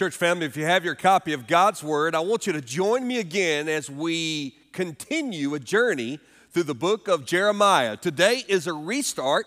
Church family, if you have your copy of God's Word, I want you to join me again as we continue a journey through the book of Jeremiah. Today is a restart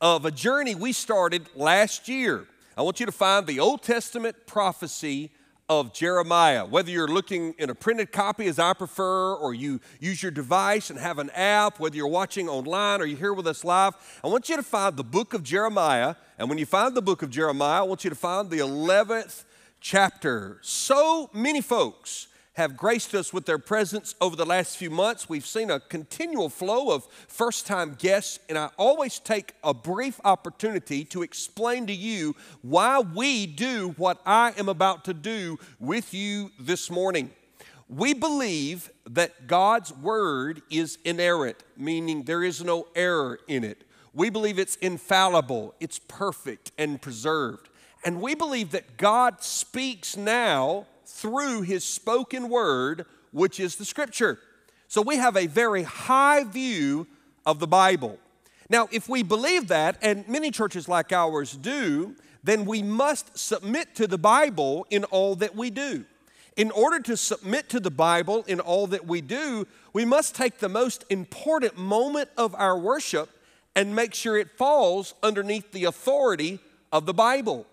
of a journey we started last year. I want you to find the Old Testament prophecy of Jeremiah. Whether you're looking in a printed copy, as I prefer, or you use your device and have an app, whether you're watching online or you're here with us live, I want you to find the book of Jeremiah. And when you find the book of Jeremiah, I want you to find the 11th chapter. So many folks have graced us with their presence over the last few months. We've seen a continual flow of first time guests, and I always take a brief opportunity to explain to you why we do what I am about to do with you this morning. We believe that God's word is inerrant, meaning there is no error in it. We believe it's infallible, it's perfect and preserved. And we believe that God speaks now through his spoken word, which is the scripture. So we have a very high view of the Bible. Now, if we believe that, and many churches like ours do, then we must submit to the Bible in all that we do. In order to submit to the Bible in all that we do, we must take the most important moment of our worship and make sure it falls underneath the authority of the Bible.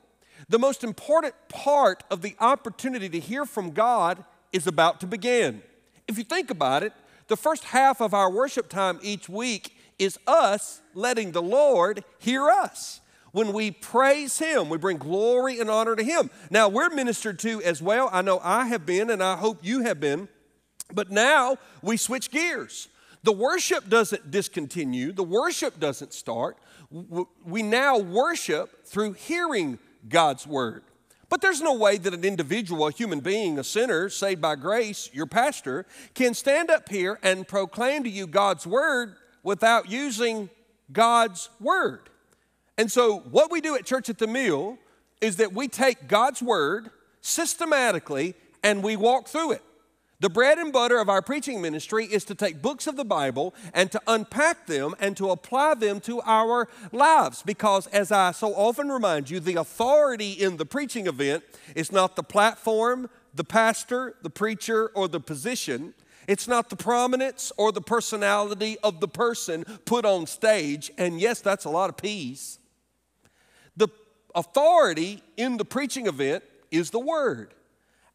The most important part of the opportunity to hear from God is about to begin. If you think about it, the first half of our worship time each week is us letting the Lord hear us. When we praise Him, we bring glory and honor to Him. Now, we're ministered to as well. I know I have been, and I hope you have been. But now we switch gears. The worship doesn't discontinue, the worship doesn't start. We now worship through hearing God's word. But there's no way that an individual, a human being, a sinner saved by grace, your pastor, can stand up here and proclaim to you God's word without using God's word. And so, what we do at Church at the Mill is that we take God's word systematically and we walk through it. The bread and butter of our preaching ministry is to take books of the Bible and to unpack them and to apply them to our lives. Because, as I so often remind you, the authority in the preaching event is not the platform, the pastor, the preacher, or the position. It's not the prominence or the personality of the person put on stage. And yes, that's a lot of peace. The authority in the preaching event is the word.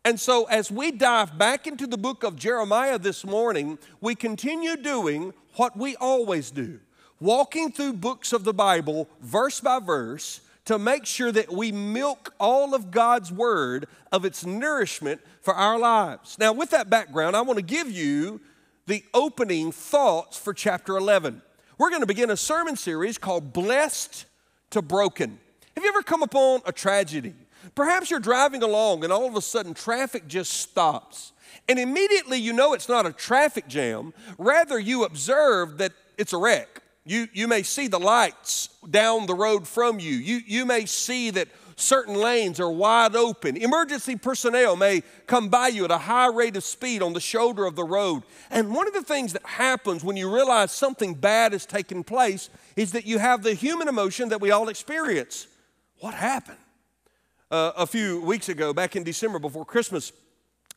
And so, as we dive back into the book of Jeremiah this morning, we continue doing what we always do walking through books of the Bible, verse by verse, to make sure that we milk all of God's word of its nourishment for our lives. Now, with that background, I want to give you the opening thoughts for chapter 11. We're going to begin a sermon series called Blessed to Broken. Have you ever come upon a tragedy? Perhaps you're driving along and all of a sudden traffic just stops. And immediately you know it's not a traffic jam, rather, you observe that it's a wreck. You, you may see the lights down the road from you. you. You may see that certain lanes are wide open. Emergency personnel may come by you at a high rate of speed on the shoulder of the road. And one of the things that happens when you realize something bad has taken place is that you have the human emotion that we all experience. What happened? Uh, a few weeks ago, back in December before Christmas,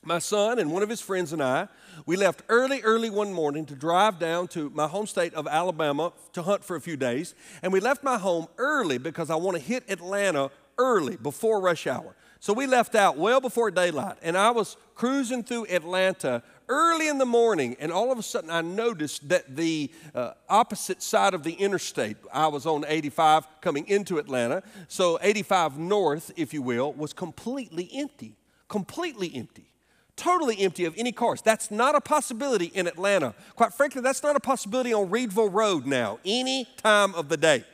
my son and one of his friends and I, we left early, early one morning to drive down to my home state of Alabama to hunt for a few days. And we left my home early because I want to hit Atlanta early, before rush hour. So we left out well before daylight. And I was cruising through Atlanta early in the morning, and all of a sudden I noticed that the uh, opposite side of the interstate, I was on 85 coming into Atlanta, so 85 north, if you will, was completely empty. Completely empty. Totally empty of any cars. That's not a possibility in Atlanta. Quite frankly, that's not a possibility on Reidville Road now, any time of the day.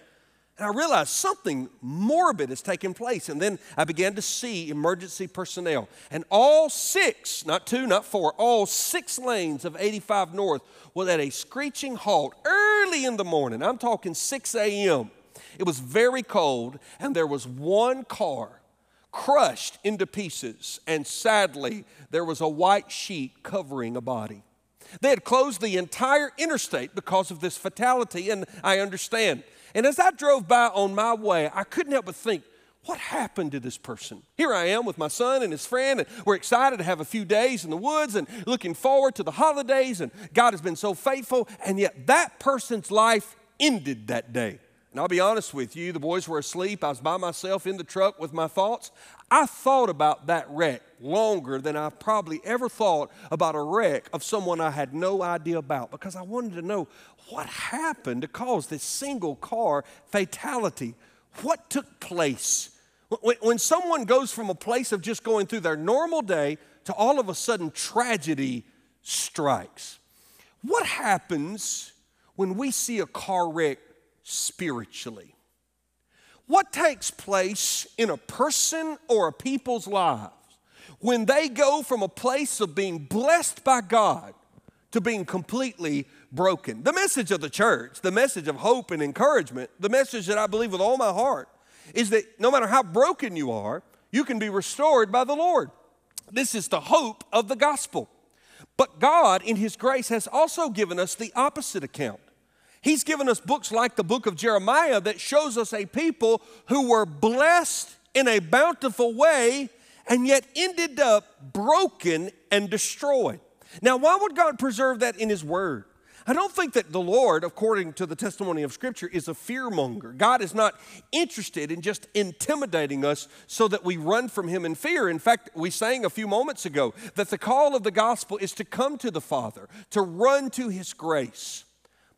And I realized something morbid has taken place. And then I began to see emergency personnel. And all six, not two, not four, all six lanes of 85 North was at a screeching halt early in the morning. I'm talking 6 a.m. It was very cold, and there was one car crushed into pieces. And sadly, there was a white sheet covering a body. They had closed the entire interstate because of this fatality, and I understand. And as I drove by on my way, I couldn't help but think, what happened to this person? Here I am with my son and his friend, and we're excited to have a few days in the woods and looking forward to the holidays, and God has been so faithful, and yet that person's life ended that day. And I'll be honest with you, the boys were asleep. I was by myself in the truck with my thoughts. I thought about that wreck longer than I probably ever thought about a wreck of someone I had no idea about because I wanted to know what happened to cause this single car fatality. What took place? When someone goes from a place of just going through their normal day to all of a sudden tragedy strikes. What happens when we see a car wreck spiritually? What takes place in a person or a people's lives when they go from a place of being blessed by God to being completely broken? The message of the church, the message of hope and encouragement, the message that I believe with all my heart is that no matter how broken you are, you can be restored by the Lord. This is the hope of the gospel. But God, in His grace, has also given us the opposite account. He's given us books like the book of Jeremiah that shows us a people who were blessed in a bountiful way and yet ended up broken and destroyed. Now, why would God preserve that in His Word? I don't think that the Lord, according to the testimony of Scripture, is a fearmonger. God is not interested in just intimidating us so that we run from Him in fear. In fact, we sang a few moments ago that the call of the gospel is to come to the Father, to run to His grace.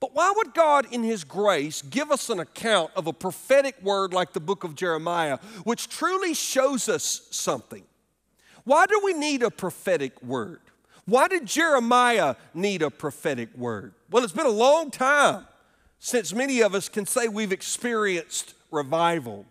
But why would God, in His grace, give us an account of a prophetic word like the book of Jeremiah, which truly shows us something? Why do we need a prophetic word? Why did Jeremiah need a prophetic word? Well, it's been a long time since many of us can say we've experienced revival.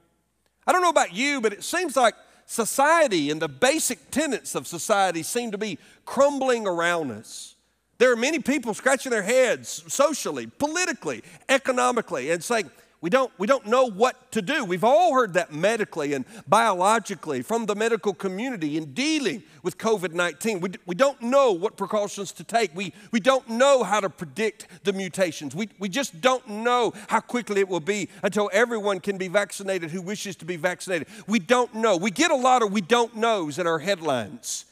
I don't know about you, but it seems like society and the basic tenets of society seem to be crumbling around us. There are many people scratching their heads socially, politically, economically, and saying, we don't, we don't know what to do. We've all heard that medically and biologically from the medical community in dealing with COVID 19. We, we don't know what precautions to take. We, we don't know how to predict the mutations. We, we just don't know how quickly it will be until everyone can be vaccinated who wishes to be vaccinated. We don't know. We get a lot of we don't knows in our headlines.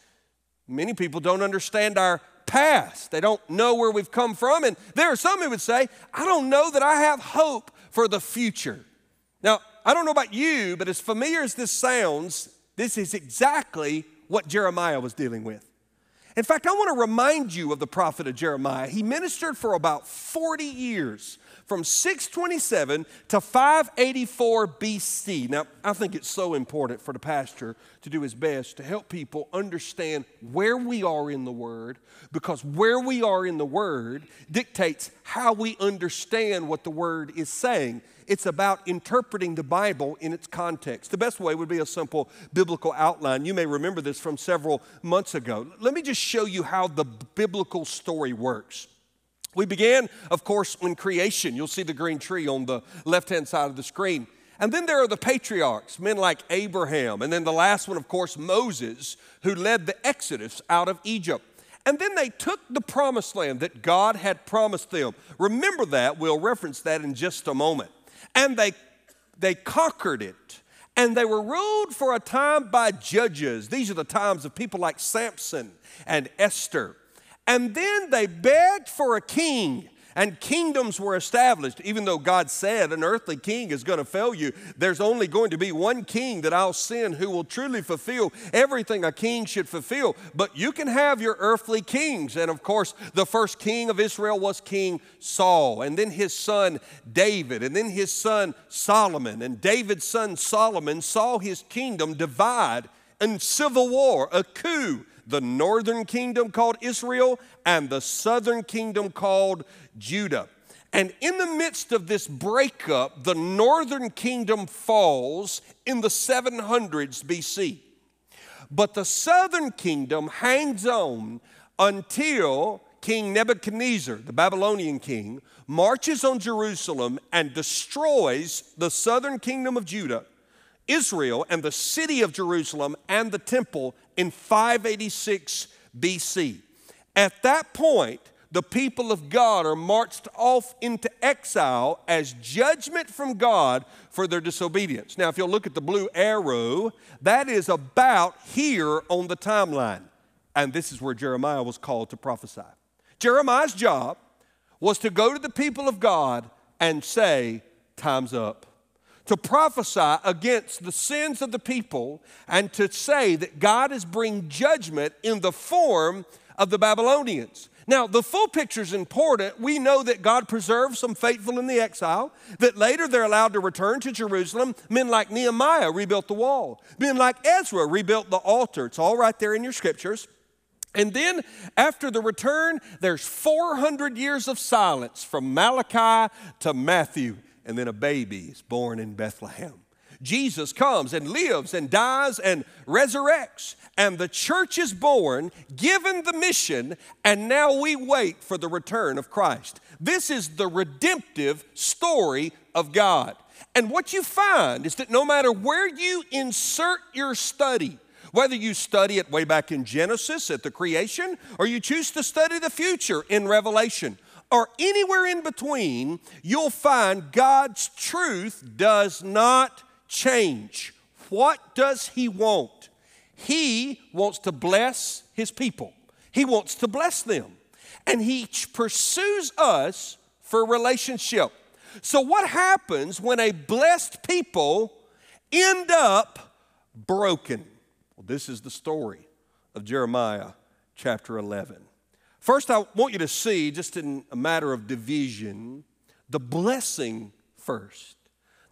Many people don't understand our past. They don't know where we've come from. And there are some who would say, I don't know that I have hope for the future. Now, I don't know about you, but as familiar as this sounds, this is exactly what Jeremiah was dealing with. In fact, I want to remind you of the prophet of Jeremiah. He ministered for about 40 years from 627 to 584 BC. Now, I think it's so important for the pastor to do his best to help people understand where we are in the Word, because where we are in the Word dictates how we understand what the Word is saying. It's about interpreting the Bible in its context. The best way would be a simple biblical outline. You may remember this from several months ago. Let me just show you how the biblical story works. We began, of course, in creation. You'll see the green tree on the left hand side of the screen. And then there are the patriarchs, men like Abraham. And then the last one, of course, Moses, who led the Exodus out of Egypt. And then they took the promised land that God had promised them. Remember that. We'll reference that in just a moment. And they, they conquered it. And they were ruled for a time by judges. These are the times of people like Samson and Esther and then they begged for a king, and kingdoms were established. Even though God said an earthly king is going to fail you, there's only going to be one king that I'll send who will truly fulfill everything a king should fulfill. But you can have your earthly kings. And of course, the first king of Israel was King Saul, and then his son David, and then his son Solomon. And David's son Solomon saw his kingdom divide in civil war, a coup the northern kingdom called Israel and the southern kingdom called Judah. And in the midst of this breakup, the northern kingdom falls in the 700s BC. But the southern kingdom hangs on until King Nebuchadnezzar, the Babylonian king, marches on Jerusalem and destroys the southern kingdom of Judah, Israel, and the city of Jerusalem and the temple in 586 BC. At that point, the people of God are marched off into exile as judgment from God for their disobedience. Now, if you'll look at the blue arrow, that is about here on the timeline. And this is where Jeremiah was called to prophesy. Jeremiah's job was to go to the people of God and say, Time's up. To prophesy against the sins of the people and to say that God is bringing judgment in the form of the Babylonians. Now, the full picture is important. We know that God preserved some faithful in the exile, that later they're allowed to return to Jerusalem. Men like Nehemiah rebuilt the wall, men like Ezra rebuilt the altar. It's all right there in your scriptures. And then after the return, there's 400 years of silence from Malachi to Matthew, and then a baby is born in Bethlehem. Jesus comes and lives and dies and resurrects, and the church is born, given the mission, and now we wait for the return of Christ. This is the redemptive story of God. And what you find is that no matter where you insert your study, whether you study it way back in Genesis at the creation, or you choose to study the future in Revelation, or anywhere in between, you'll find God's truth does not change. What does He want? He wants to bless His people, He wants to bless them. And He pursues us for relationship. So, what happens when a blessed people end up broken? Well, this is the story of Jeremiah chapter 11. First, I want you to see, just in a matter of division, the blessing first.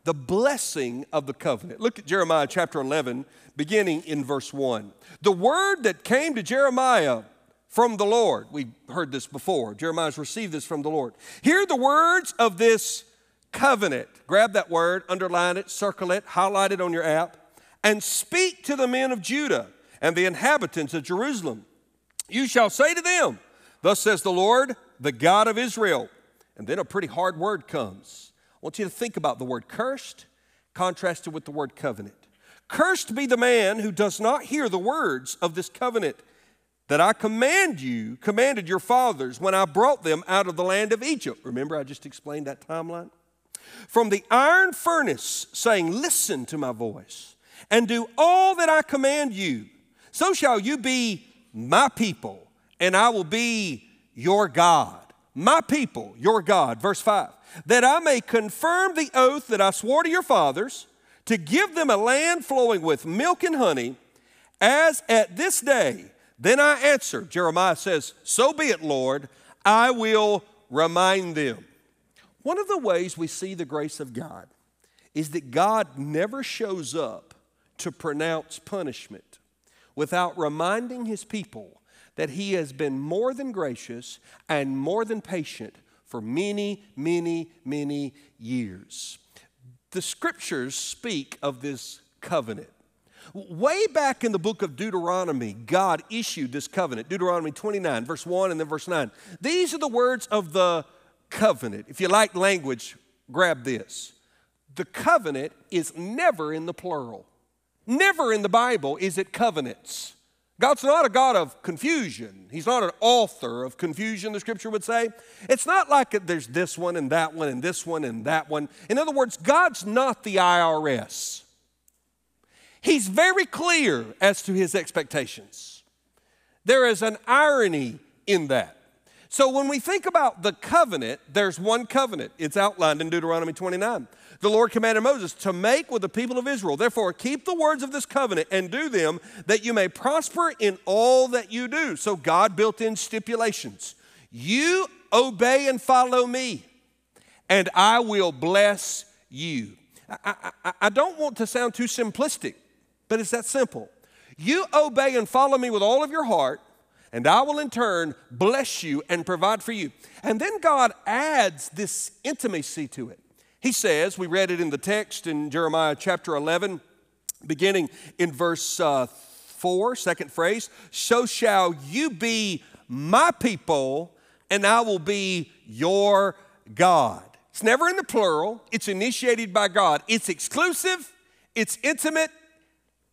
The blessing of the covenant. Look at Jeremiah chapter 11, beginning in verse 1. The word that came to Jeremiah from the Lord, we heard this before. Jeremiah's received this from the Lord. Hear the words of this covenant. Grab that word, underline it, circle it, highlight it on your app and speak to the men of Judah and the inhabitants of Jerusalem. You shall say to them, Thus says the Lord, the God of Israel. And then a pretty hard word comes. I want you to think about the word cursed contrasted with the word covenant. Cursed be the man who does not hear the words of this covenant that I command you, commanded your fathers when I brought them out of the land of Egypt. Remember, I just explained that timeline? From the iron furnace, saying, Listen to my voice and do all that I command you, so shall you be my people, and I will be your God. My people, your God. Verse 5 that I may confirm the oath that I swore to your fathers to give them a land flowing with milk and honey, as at this day. Then I answer, Jeremiah says, So be it, Lord, I will remind them. One of the ways we see the grace of God is that God never shows up to pronounce punishment without reminding his people that he has been more than gracious and more than patient for many, many, many years. The scriptures speak of this covenant. Way back in the book of Deuteronomy, God issued this covenant. Deuteronomy 29, verse 1 and then verse 9. These are the words of the covenant. If you like language, grab this. The covenant is never in the plural. Never in the Bible is it covenants. God's not a God of confusion. He's not an author of confusion, the scripture would say. It's not like there's this one and that one and this one and that one. In other words, God's not the IRS. He's very clear as to his expectations. There is an irony in that. So when we think about the covenant, there's one covenant. It's outlined in Deuteronomy 29 the Lord commanded Moses to make with the people of Israel. Therefore, keep the words of this covenant and do them that you may prosper in all that you do. So God built in stipulations. You obey and follow me, and I will bless you. I, I, I don't want to sound too simplistic, but it's that simple. You obey and follow me with all of your heart, and I will in turn bless you and provide for you. And then God adds this intimacy to it. He says, we read it in the text in Jeremiah chapter 11, beginning in verse uh, 4, second phrase, so shall you be my people, and I will be your God. It's never in the plural, it's initiated by God. It's exclusive, it's intimate,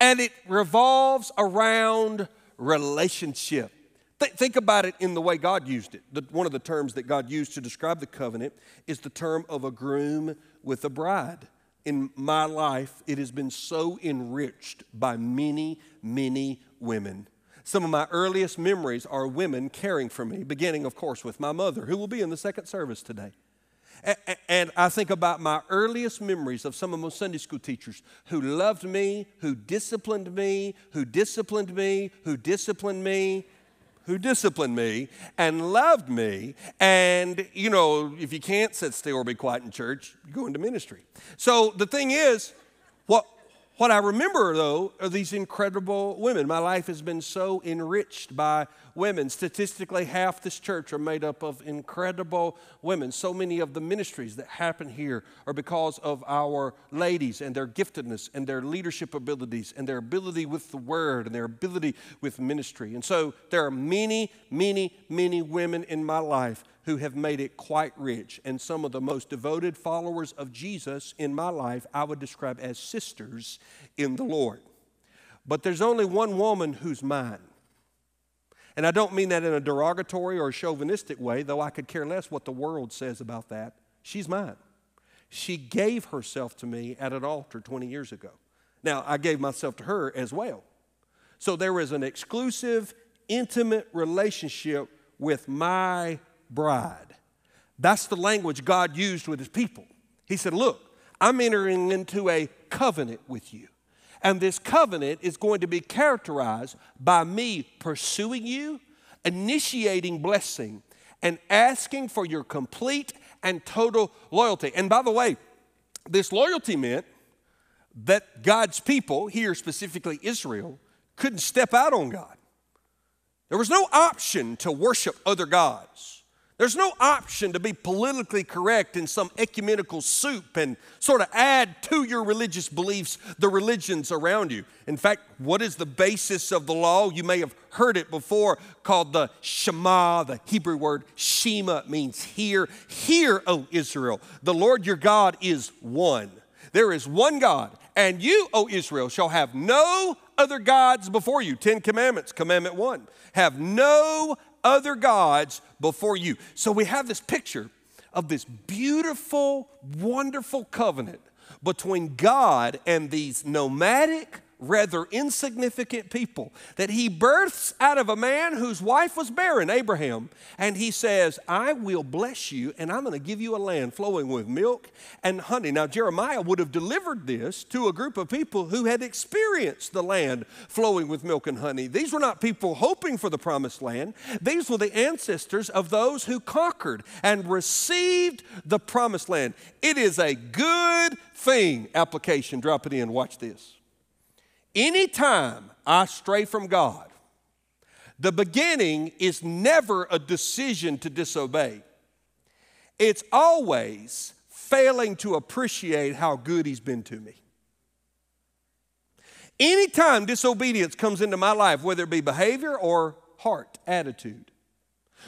and it revolves around relationship. Th- think about it in the way God used it. The, one of the terms that God used to describe the covenant is the term of a groom with a bride. In my life, it has been so enriched by many, many women. Some of my earliest memories are women caring for me, beginning, of course, with my mother, who will be in the second service today. And I think about my earliest memories of some of my Sunday school teachers who loved me, who disciplined me, who disciplined me, who disciplined me, who disciplined me and loved me. And, you know, if you can't sit still or be quiet in church, you go into ministry. So the thing is, what, what I remember, though, are these incredible women. My life has been so enriched by women. Statistically, half this church are made up of incredible women. So many of the ministries that happen here are because of our ladies and their giftedness and their leadership abilities and their ability with the word and their ability with ministry. And so there are many, many, many women in my life who have made it quite rich. And some of the most devoted followers of Jesus in my life, I would describe as sisters in the Lord. But there's only one woman who's mine. And I don't mean that in a derogatory or chauvinistic way, though I could care less what the world says about that. She's mine. She gave herself to me at an altar 20 years ago. Now, I gave myself to her as well. So there is an exclusive, intimate relationship with my bride. That's the language God used with his people. He said, Look, I'm entering into a covenant with you. And this covenant is going to be characterized by me pursuing you, initiating blessing, and asking for your complete and total loyalty. And by the way, this loyalty meant that God's people, here specifically Israel, couldn't step out on God. There was no option to worship other gods. There's no option to be politically correct in some ecumenical soup and sort of add to your religious beliefs the religions around you. In fact, what is the basis of the law? You may have heard it before called the Shema. The Hebrew word Shema means hear. Hear, O Israel, the Lord your God is one. There is one God, and you, O Israel, shall have no other gods before you. Ten Commandments, Commandment one. Have no other gods before you. So we have this picture of this beautiful, wonderful covenant between God and these nomadic, rather insignificant people that he births out of a man whose wife was barren, Abraham. And he says, I will bless you and I'm going to give you a land flowing with milk and honey. Now, Jeremiah would have delivered this to a group of people who had experienced the land flowing with milk and honey. These were not people hoping for the promised land, these were the ancestors of those who conquered and received the promised land. It is a good thing. Application, drop it in, watch this. Anytime I stray from God, the beginning is never a decision to disobey. It's always failing to appreciate how good He's been to me. Anytime disobedience comes into my life, whether it be behavior or heart, attitude,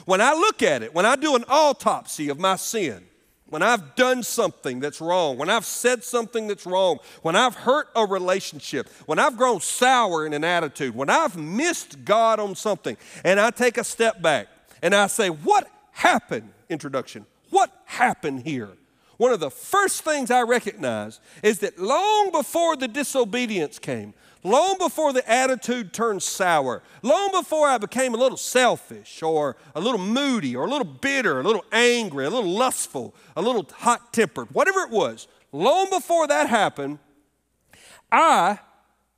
when I look at it, when I do an autopsy of my sin, when I've done something that's wrong, when I've said something that's wrong, when I've hurt a relationship, when I've grown sour in an attitude, when I've missed God on something, and I take a step back and I say, What happened? Introduction. What happened here? One of the first things I recognize is that long before the disobedience came, long before the attitude turned sour, long before I became a little selfish or a little moody or a little bitter, a little angry, a little lustful, a little hot tempered, whatever it was, long before that happened, I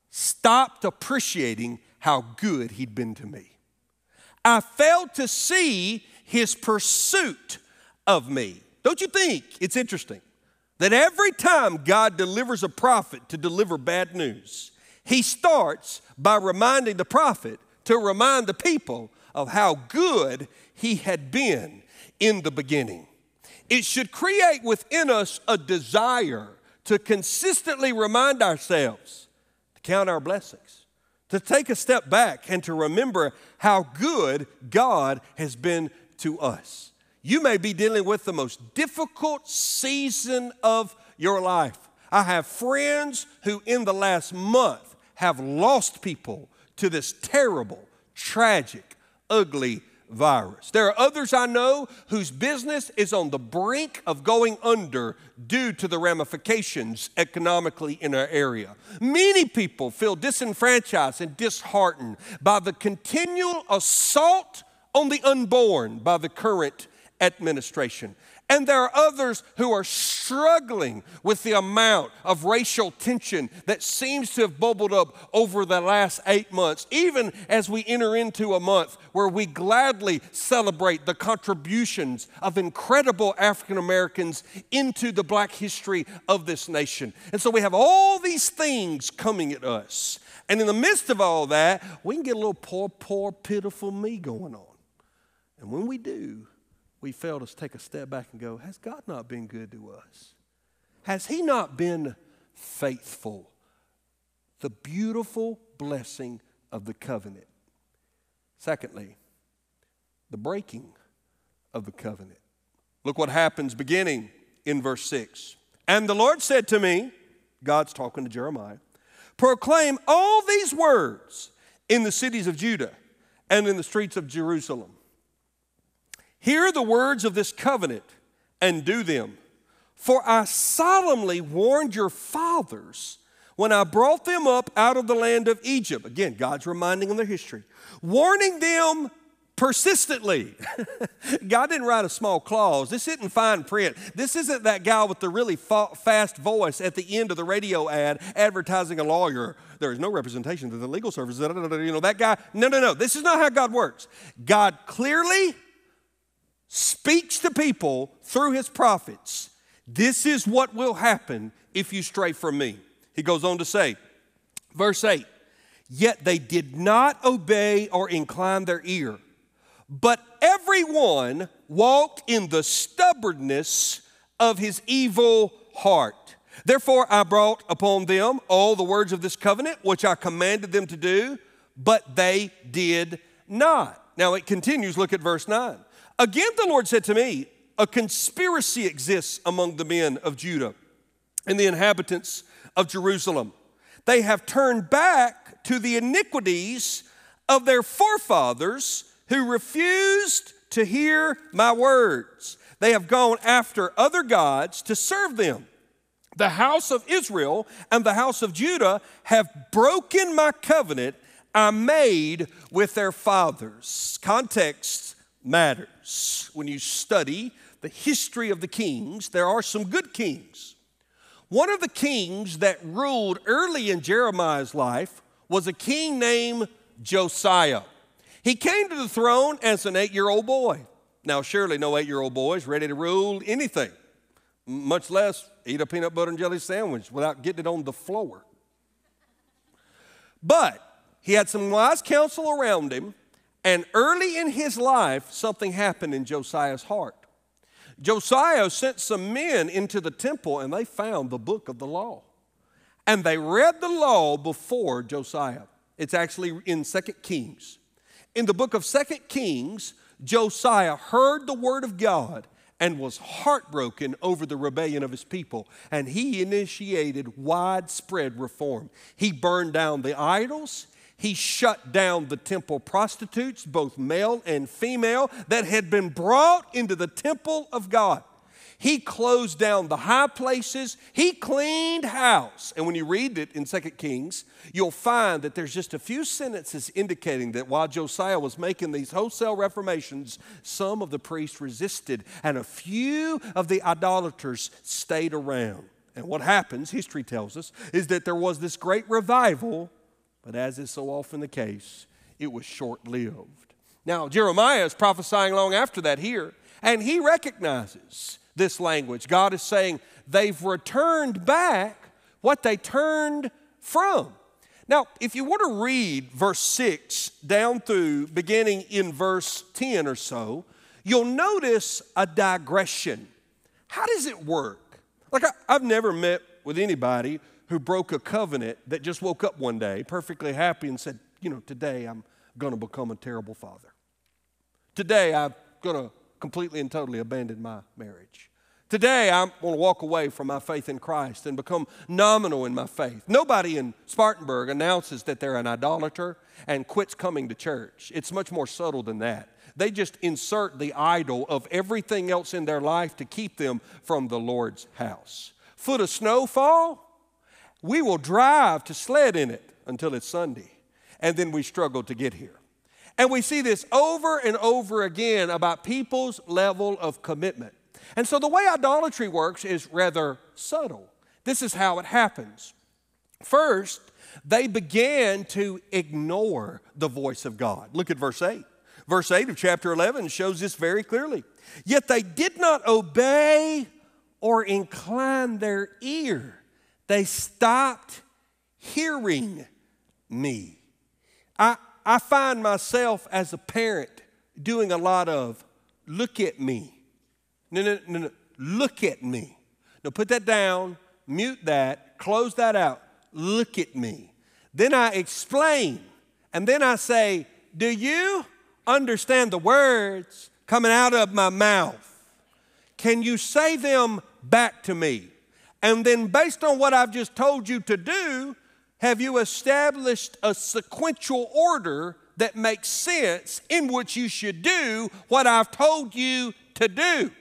stopped appreciating how good he'd been to me. I failed to see his pursuit of me. Don't you think it's interesting that every time God delivers a prophet to deliver bad news, he starts by reminding the prophet to remind the people of how good he had been in the beginning. It should create within us a desire to consistently remind ourselves to count our blessings, to take a step back and to remember how good God has been to us. You may be dealing with the most difficult season of your life. I have friends who, in the last month, have lost people to this terrible, tragic, ugly virus. There are others I know whose business is on the brink of going under due to the ramifications economically in our area. Many people feel disenfranchised and disheartened by the continual assault on the unborn by the current administration. And there are others who are struggling with the amount of racial tension that seems to have bubbled up over the last eight months, even as we enter into a month where we gladly celebrate the contributions of incredible African Americans into the black history of this nation. And so we have all these things coming at us. And in the midst of all that, we can get a little poor, poor, pitiful me going on. And when we do, we fail to take a step back and go, Has God not been good to us? Has He not been faithful? The beautiful blessing of the covenant. Secondly, the breaking of the covenant. Look what happens beginning in verse 6. And the Lord said to me, God's talking to Jeremiah, proclaim all these words in the cities of Judah and in the streets of Jerusalem. Hear the words of this covenant and do them. For I solemnly warned your fathers when I brought them up out of the land of Egypt. Again, God's reminding them their history, warning them persistently. God didn't write a small clause. This isn't fine print. This isn't that guy with the really fa- fast voice at the end of the radio ad advertising a lawyer. There is no representation to the legal services. You know, that guy. No, no, no. This is not how God works. God clearly speaks to people through his prophets. This is what will happen if you stray from me. He goes on to say, verse 8, yet they did not obey or incline their ear, but everyone walked in the stubbornness of his evil heart. Therefore, I brought upon them all the words of this covenant, which I commanded them to do, but they did not. Now it continues, look at verse 9. Again, the Lord said to me, A conspiracy exists among the men of Judah and the inhabitants of Jerusalem. They have turned back to the iniquities of their forefathers who refused to hear my words. They have gone after other gods to serve them. The house of Israel and the house of Judah have broken my covenant I made with their fathers. Context matters. When you study the history of the kings, there are some good kings. One of the kings that ruled early in Jeremiah's life was a king named Josiah. He came to the throne as an eight year old boy. Now, surely no eight year old boy is ready to rule anything, much less eat a peanut butter and jelly sandwich without getting it on the floor. But he had some wise counsel around him, and early in his life, something happened in Josiah's heart. Josiah sent some men into the temple and they found the book of the law. And they read the law before Josiah. It's actually in Second Kings. In the book of Second Kings, Josiah heard the word of God and was heartbroken over the rebellion of his people. And he initiated widespread reform. He burned down the idols, he shut down the temple prostitutes, both male and female, that had been brought into the temple of God. He closed down the high places. He cleaned house. And when you read it in 2 Kings, you'll find that there's just a few sentences indicating that while Josiah was making these wholesale reformations, some of the priests resisted and a few of the idolaters stayed around. And what happens, history tells us, is that there was this great revival but as is so often the case, it was short lived. Now, Jeremiah is prophesying long after that here, and he recognizes this language. God is saying they've returned back what they turned from. Now, if you want to read verse 6 down through beginning in verse 10 or so, you'll notice a digression. How does it work? Like, I, have never met with anybody who broke a covenant that just woke up one day perfectly happy and said, You know, today I'm going to become a terrible father. Today I'm going to completely and totally abandon my marriage. Today, I want to walk away from my faith in Christ and become nominal in my faith. Nobody in Spartanburg announces that they're an idolater and quits coming to church. It's much more subtle than that. They just insert the idol of everything else in their life to keep them from the Lord's house. Foot of snowfall, we will drive to sled in it until it's Sunday, and then we struggle to get here. And we see this over and over again about people's level of commitment. And so the way idolatry works is rather subtle. This is how it happens. First, they began to ignore the voice of God. Look at verse 8. Verse 8 of chapter 11 shows this very clearly. Yet they did not obey or incline their ear, they stopped hearing me. I, I find myself as a parent doing a lot of look at me no, no, no, no. Look at me. Now put that down, mute that, close that out. Look at me. Then I explain, and then I say, Do you understand the words coming out of my mouth? Can you say them back to me? And then, based on what I've just told you to do, have you established a sequential order that makes sense in which you should do what I've told you to do?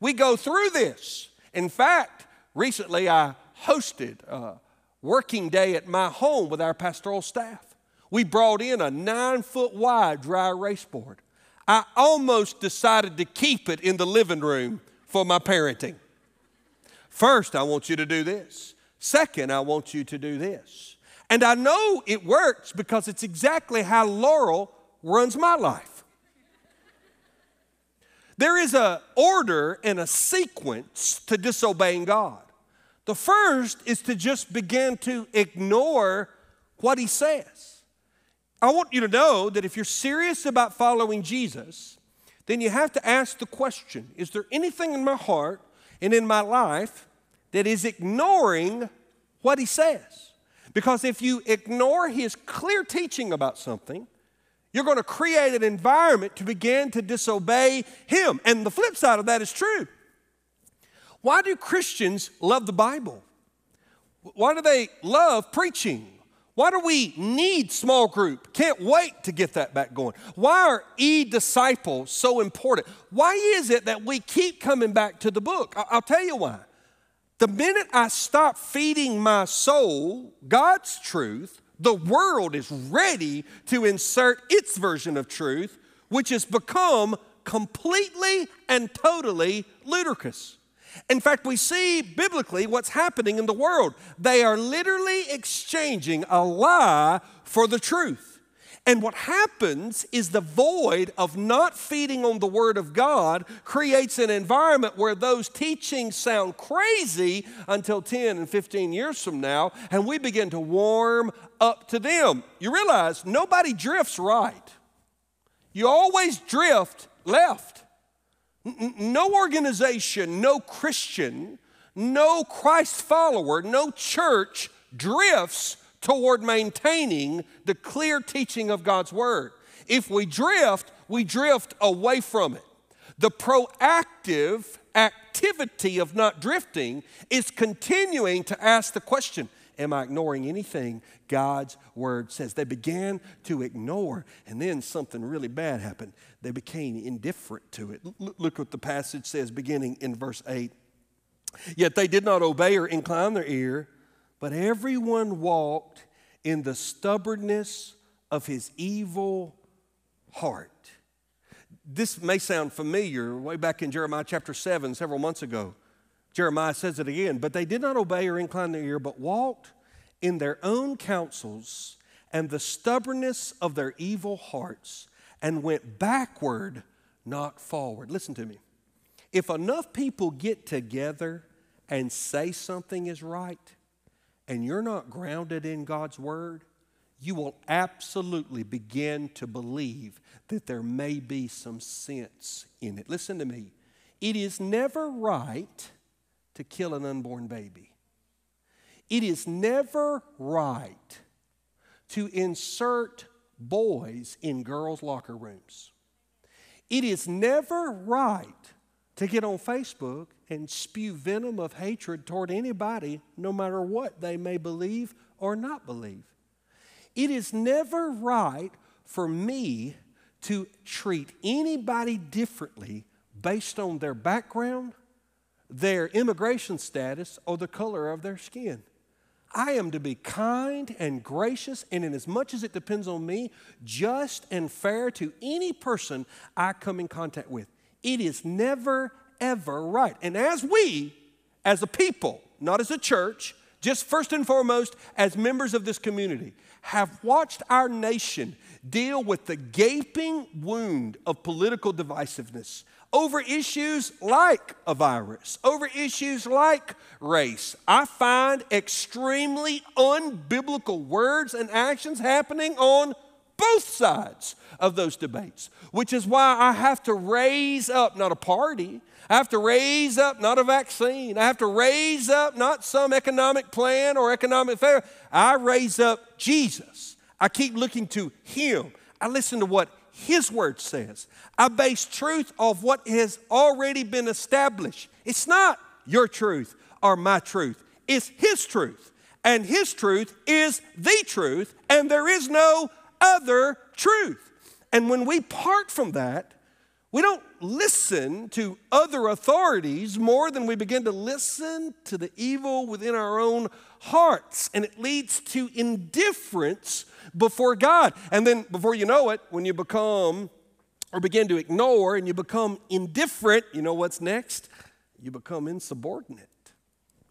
We go through this. In fact, recently I hosted a working day at my home with our pastoral staff. We brought in a nine foot wide dry erase board. I almost decided to keep it in the living room for my parenting. First, I want you to do this. Second, I want you to do this. And I know it works because it's exactly how Laurel runs my life. There is a order and a sequence to disobeying God. The first is to just begin to ignore what he says. I want you to know that if you're serious about following Jesus, then you have to ask the question Is there anything in my heart and in my life that is ignoring what he says? Because if you ignore his clear teaching about something, you're going to create an environment to begin to disobey Him. And the flip side of that is true. Why do Christians love the Bible? Why do they love preaching? Why do we need small group? Can't wait to get that back going. Why are e disciples so important? Why is it that we keep coming back to the book? I'll tell you why. The minute I stop feeding my soul God's truth, the world is ready to insert its version of truth, which has become completely and totally ludicrous. In fact, we see biblically what's happening in the world. They are literally exchanging a lie for the truth. And what happens is the void of not feeding on the Word of God creates an environment where those teachings sound crazy until 10 and 15 years from now, and we begin to warm up to them. You realize nobody drifts right, you always drift left. No organization, no Christian, no Christ follower, no church drifts toward maintaining the clear teaching of God's Word. If we drift, we drift away from it. The proactive activity of not drifting is continuing to ask the question Am I ignoring anything God's Word says? They began to ignore, and then something really bad happened. They became indifferent to it. Look what the passage says beginning in verse 8. Yet they did not obey or incline their ear but everyone walked in the stubbornness of his evil heart. This may sound familiar way back in Jeremiah chapter 7, several months ago. Jeremiah says it again, but they did not obey or incline their ear, but walked in their own counsels and the stubbornness of their evil hearts and went backward, not forward. Listen to me. If enough people get together and say something is right, and you're not grounded in God's Word, you will absolutely begin to believe that there may be some sense in it. Listen to me. It is never right to kill an unborn baby. It is never right to insert boys in girls' locker rooms. It is never right to get on Facebook and spew venom of hatred toward anybody, no matter what they may believe or not believe. It is never right for me to treat anybody differently based on their background, their immigration status, or the color of their skin. I am to be kind and gracious, and in as much as it depends on me, just and fair to any person I come in contact with. It is never, ever right. And as we, as a people, not as a church, just first and foremost as members of this community, have watched our nation deal with the gaping wound of political divisiveness over issues like a virus, over issues like race. I find extremely unbiblical words and actions happening on both sides of those debates, which is why I have to raise up not a party, I have to raise up not a vaccine. I have to raise up not some economic plan or economic failure. I raise up Jesus. I keep looking to Him. I listen to what His Word says. I base truth off what has already been established. It's not your truth or my truth, it's His truth. And His truth is the truth, and there is no other truth. And when we part from that, we don't listen to other authorities more than we begin to listen to the evil within our own hearts. And it leads to indifference before God. And then, before you know it, when you become or begin to ignore and you become indifferent, you know what's next? You become insubordinate.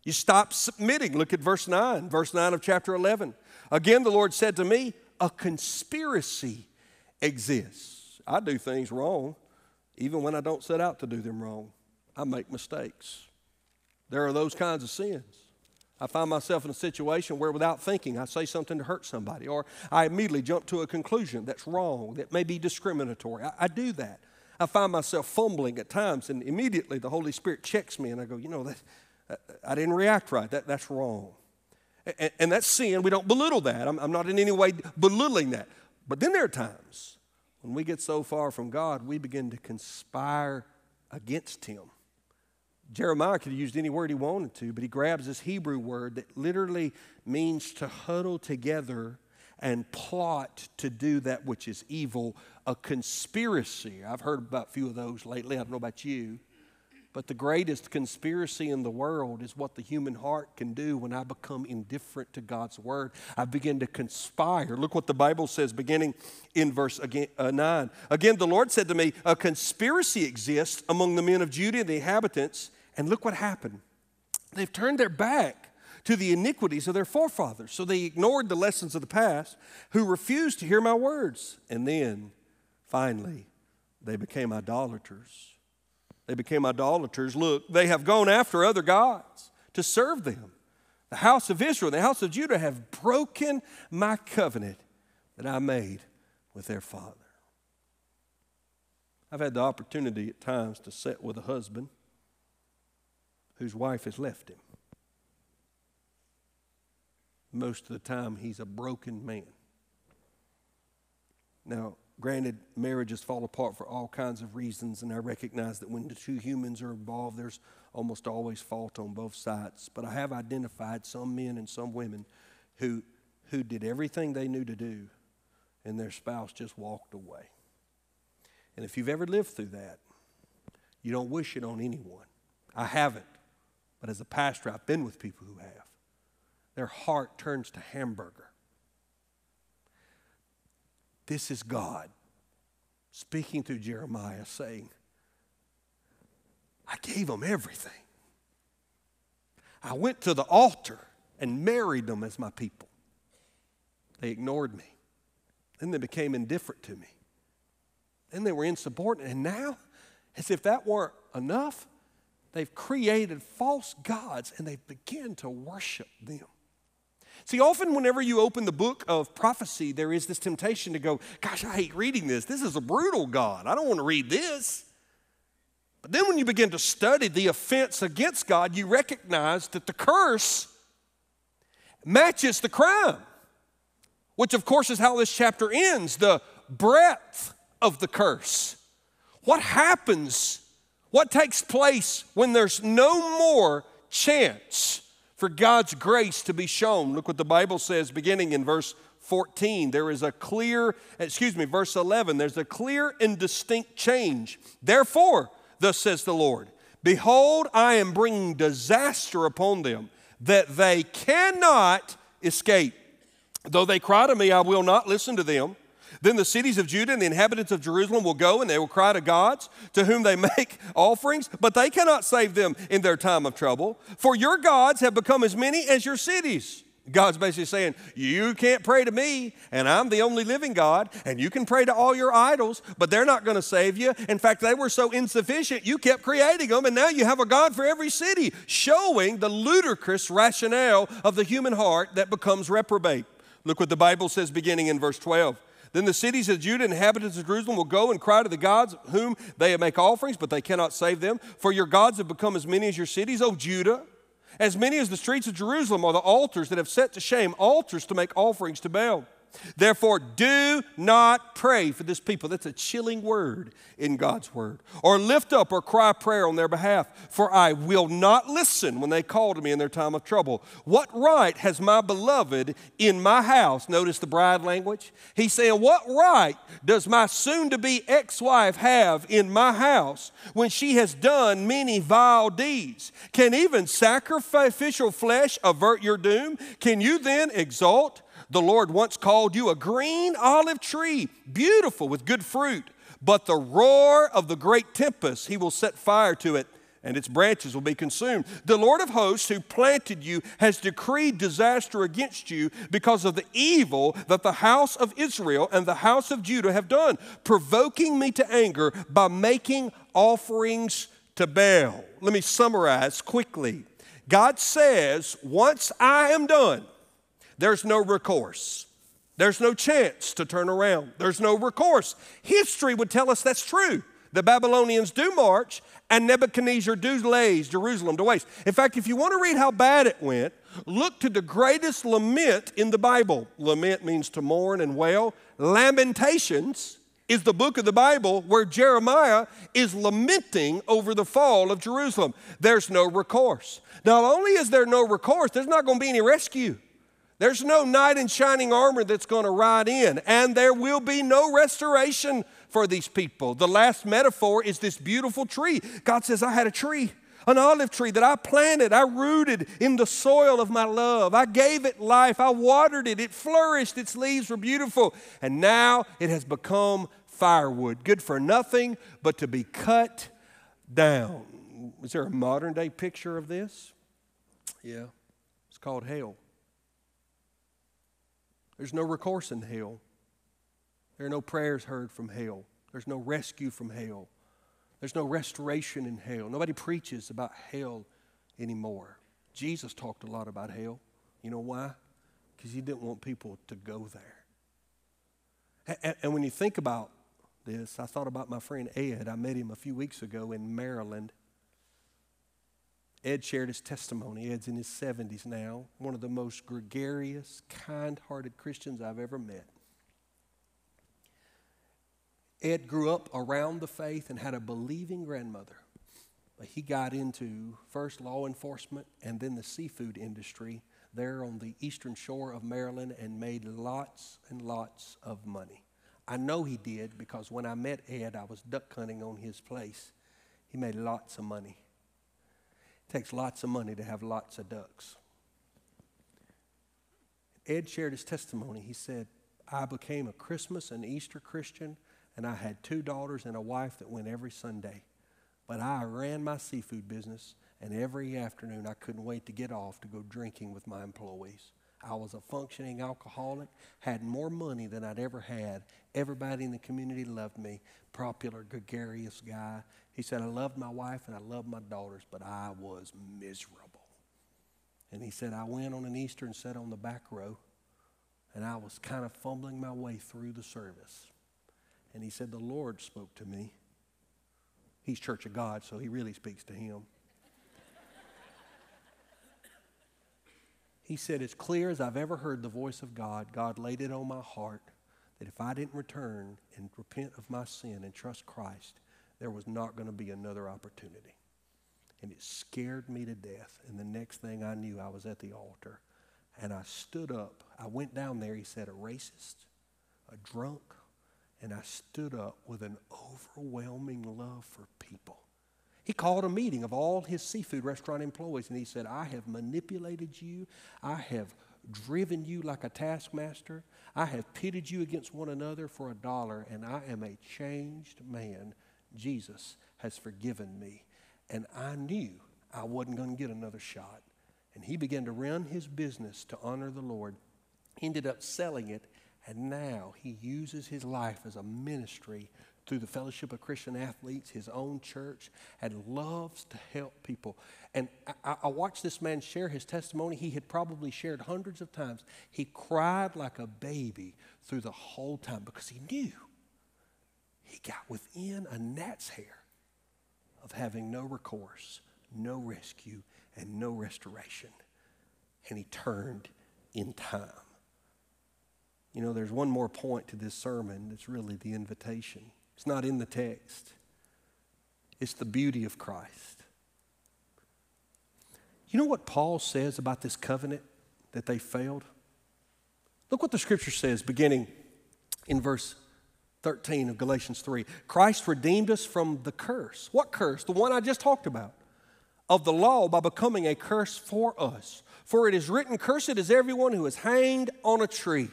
You stop submitting. Look at verse 9, verse 9 of chapter 11. Again, the Lord said to me, A conspiracy exists. I do things wrong even when I don't set out to do them wrong, I make mistakes. There are those kinds of sins. I find myself in a situation where, without thinking, I say something to hurt somebody, or I immediately jump to a conclusion that's wrong, that may be discriminatory. I, I do that. I find myself fumbling at times, and immediately the Holy Spirit checks me, and I go, You know, that, uh, I didn't react right. That, that's wrong. And, and that's sin. We don't belittle that. I'm, I'm not in any way belittling that. But then there are times when we get so far from God, we begin to conspire against Him. Jeremiah could have used any word he wanted to, but he grabs this Hebrew word that literally means to huddle together and plot to do that which is evil, a conspiracy. I've heard about a few of those lately. I don't know about you. But the greatest conspiracy in the world is what the human heart can do when I become indifferent to God's word. I begin to conspire. Look what the Bible says beginning in verse uh, 9. Again, the Lord said to me, A conspiracy exists among the men of Judah and the inhabitants. And look what happened. They've turned their back to the iniquities of their forefathers. So they ignored the lessons of the past, who refused to hear my words. And then, finally, they became idolaters they became idolaters. Look, they have gone after other gods to serve them. The house of Israel, and the house of Judah have broken my covenant that I made with their father. I've had the opportunity at times to sit with a husband whose wife has left him. Most of the time, he's a broken man. Now, Granted, marriages fall apart for all kinds of reasons, and I recognize that when the two humans are involved, there's almost always fault on both sides. But I have identified some men and some women who, who did everything they knew to do, and their spouse just walked away. And if you've ever lived through that, you don't wish it on anyone. I haven't, but as a pastor, I've been with people who have. Their heart turns to hamburger this is God speaking through Jeremiah, saying, I gave them everything. I went to the altar and married them as my people. They ignored me. Then they became indifferent to me. Then they were insubordinate. And now, as if that weren't enough, they've created false gods and they begin to worship them. See, often whenever you open the book of prophecy, there is this temptation to go, Gosh, I hate reading this. This is a brutal God. I don't want to read this. But then when you begin to study the offense against God, you recognize that the curse matches the crime, which of course is how this chapter ends the breadth of the curse. What happens What takes place when there's no more chance for God's grace to be shown? Look what the Bible says beginning in verse 14. There is a clear, excuse me, verse 11, there's a clear and distinct change. Therefore, thus says the Lord, Behold, I am bringing disaster upon them that they cannot escape. Though they cry to me, I will not listen to them. Then the cities of Judah and the inhabitants of Jerusalem will go and they will cry to gods to whom they make offerings, but they cannot save them in their time of trouble. For your gods have become as many as your cities. God's basically saying, You can't pray to me, and I'm the only living God, and you can pray to all your idols, but they're not going to save you. In fact, they were so insufficient, you kept creating them, and now you have a God for every city, showing the ludicrous rationale of the human heart that becomes reprobate. Look what the Bible says beginning in verse 12. Then the cities of Judah, inhabitants of Jerusalem, will go and cry to the gods whom they make offerings, but they cannot save them. For your gods have become as many as your cities, O Judah. As many as the streets of Jerusalem are the altars that have set to shame, altars to make offerings to Baal. Therefore, do not pray for this people. That's a chilling word in God's word. Or lift up or cry prayer on their behalf, for I will not listen when they call to me in their time of trouble. What right has my beloved in my house? Notice the bride language. He's saying, What right does my soon to be ex wife have in my house when she has done many vile deeds? Can even sacrificial flesh avert your doom? Can you then exalt? The Lord once called you a green olive tree, beautiful with good fruit. But the roar of the great tempest, he will set fire to it, and its branches will be consumed. The Lord of hosts, who planted you, has decreed disaster against you because of the evil that the house of Israel and the house of Judah have done, provoking me to anger by making offerings to Baal. Let me summarize quickly. God says, Once I am done, there's no recourse. There's no chance to turn around. There's no recourse. History would tell us that's true. The Babylonians do march, and Nebuchadnezzar do lays Jerusalem to waste. In fact, if you want to read how bad it went, look to the greatest lament in the Bible. Lament means to mourn and wail. Lamentations is the book of the Bible where Jeremiah is lamenting over the fall of Jerusalem. There's no recourse. Not only is there no recourse, there's not going to be any rescue. There's no knight in shining armor that's going to ride in, and there will be no restoration for these people. The last metaphor is this beautiful tree. God says, I had a tree, an olive tree that I planted, I rooted in the soil of my love. I gave it life, I watered it, it flourished, its leaves were beautiful, and now it has become firewood, good for nothing but to be cut down. Is there a modern day picture of this? Yeah, it's called hell. There's no recourse in hell. There are no prayers heard from hell. There's no rescue from hell. There's no restoration in hell. Nobody preaches about hell anymore. Jesus talked a lot about hell. You know why? Because he didn't want people to go there. And, when you think about this, I thought about my friend Ed. I met him a few weeks ago in Maryland. Ed shared his testimony. Ed's in his 70s now, one of the most gregarious, kind hearted Christians I've ever met. Ed grew up around the faith and had a believing grandmother. But he got into first law enforcement and then the seafood industry there on the eastern shore of Maryland and made lots and lots of money. I know he did because when I met Ed, I was duck hunting on his place. He made lots of money. Takes lots of money to have lots of ducks. Ed shared his testimony. He said, I became a Christmas and Easter Christian, and I had two daughters and a wife that went every Sunday. But I ran my seafood business, and every afternoon I couldn't wait to get off to go drinking with my employees. I was a functioning alcoholic, had more money than I'd ever had. Everybody in the community loved me. Popular, gregarious guy. He said, I loved my wife and I loved my daughters, but I was miserable. And he said, I went on an Easter and sat on the back row, and I was kind of fumbling my way through the service. And he said, The Lord spoke to me. He's Church of God, so he really speaks to him. He said, As clear as I've ever heard the voice of God, God laid it on my heart that if I didn't return and repent of my sin and trust Christ, there was not going to be another opportunity. And it scared me to death. And the next thing I knew, I was at the altar. And I stood up. I went down there, he said, a racist, a drunk. And I stood up with an overwhelming love for people. He called a meeting of all his seafood restaurant employees and he said, I have manipulated you. I have driven you like a taskmaster. I have pitted you against one another for a dollar, and I am a changed man. Jesus has forgiven me. And I knew I wasn't going to get another shot. And he began to run his business to honor the Lord, ended up selling it, and now he uses his life as a ministry through the Fellowship of Christian Athletes, his own church, and loves to help people. And I, I, watched this man share his testimony. He had probably shared hundreds of times. He cried like a baby through the whole time because he knew he got within a gnat's hair of having no recourse, no rescue, and no restoration. And he turned in time. You know, there's one more point to this sermon that's really the invitation. It's not in the text, it's the beauty of Christ. You know what Paul says about this covenant that they failed? Look what the scripture says beginning in verse 13 of Galatians 3. Christ redeemed us from the curse. What curse? The one I just talked about. Of the law by becoming a curse for us. For it is written, Cursed is everyone who is hanged on a tree.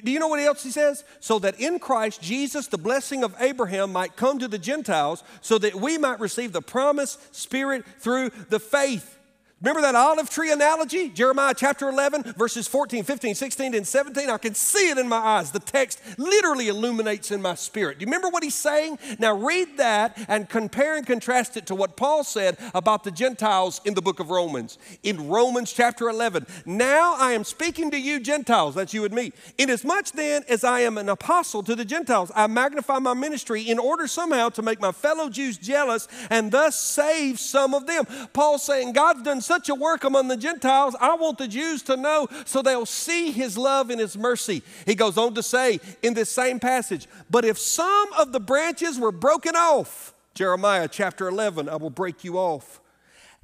Do you know what else he says? So that in Christ Jesus, the blessing of Abraham might come to the Gentiles, so that we might receive the promised Spirit through the faith. Remember that olive tree analogy? Jeremiah chapter 11, verses 14, 15, 16, and 17. I can see it in my eyes. The text literally illuminates in my spirit. Do you remember what he's saying? Now read that and compare and contrast it to what Paul said about the Gentiles in the book of Romans. In Romans chapter 11, now I am speaking to you, Gentiles, that's you and me. Inasmuch then as I am an apostle to the Gentiles, I magnify my ministry in order somehow to make my fellow Jews jealous and thus save some of them. Paul's saying, God's done such a work among the Gentiles, I want the Jews to know so they'll see his love and his mercy. He goes on to say in this same passage, but if some of the branches were broken off, Jeremiah chapter 11, I will break you off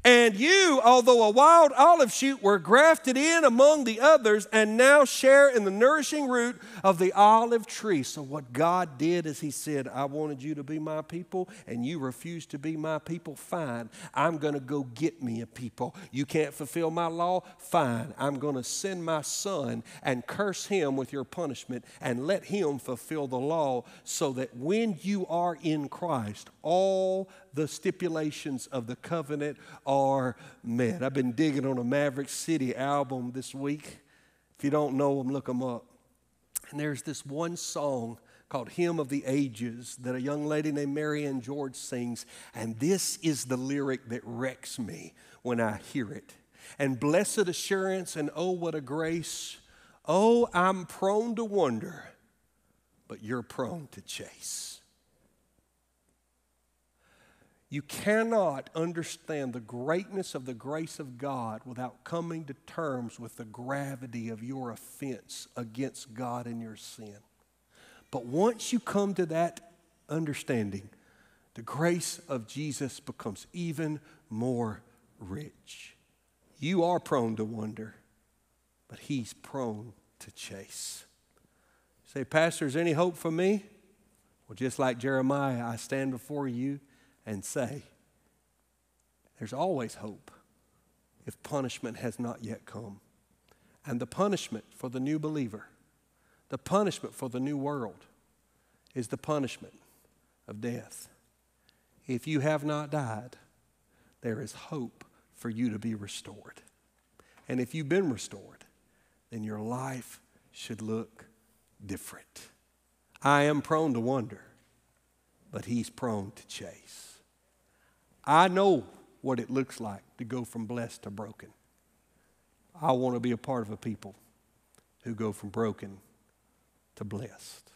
and you, although a wild olive shoot, were grafted in among the others and now share in the nourishing root of the olive tree. So, what God did is He said, I wanted you to be my people, and you refused to be my people. Fine. I'm going to go get me a people. You can't fulfill my law? Fine. I'm going to send my son and curse him with your punishment and let him fulfill the law so that when you are in Christ, all the stipulations of the covenant are met. I've been digging on a Maverick City album this week. If you don't know them, look them up. And there's this one song called Hymn of the Ages that a young lady named Marianne George sings. And this is the lyric that wrecks me when I hear it. And blessed assurance, and oh, what a grace. Oh, I'm prone to wonder, but you're prone to chase. You cannot understand the greatness of the grace of God without coming to terms with the gravity of your offense against God and your sin. But once you come to that understanding, the grace of Jesus becomes even more rich. You are prone to wonder, but He's prone to chase. Say, Pastor, is any hope for me? Well, just like Jeremiah, I stand before you and say, There's always hope if punishment has not yet come. And the punishment for the new believer, the punishment for the new world, is the punishment of death. If you have not died, there is hope for you to be restored. And if you've been restored, then your life should look different. I am prone to wonder, but he's prone to chase. I know what it looks like to go from blessed to broken. I want to be a part of a people who go from broken to blessed.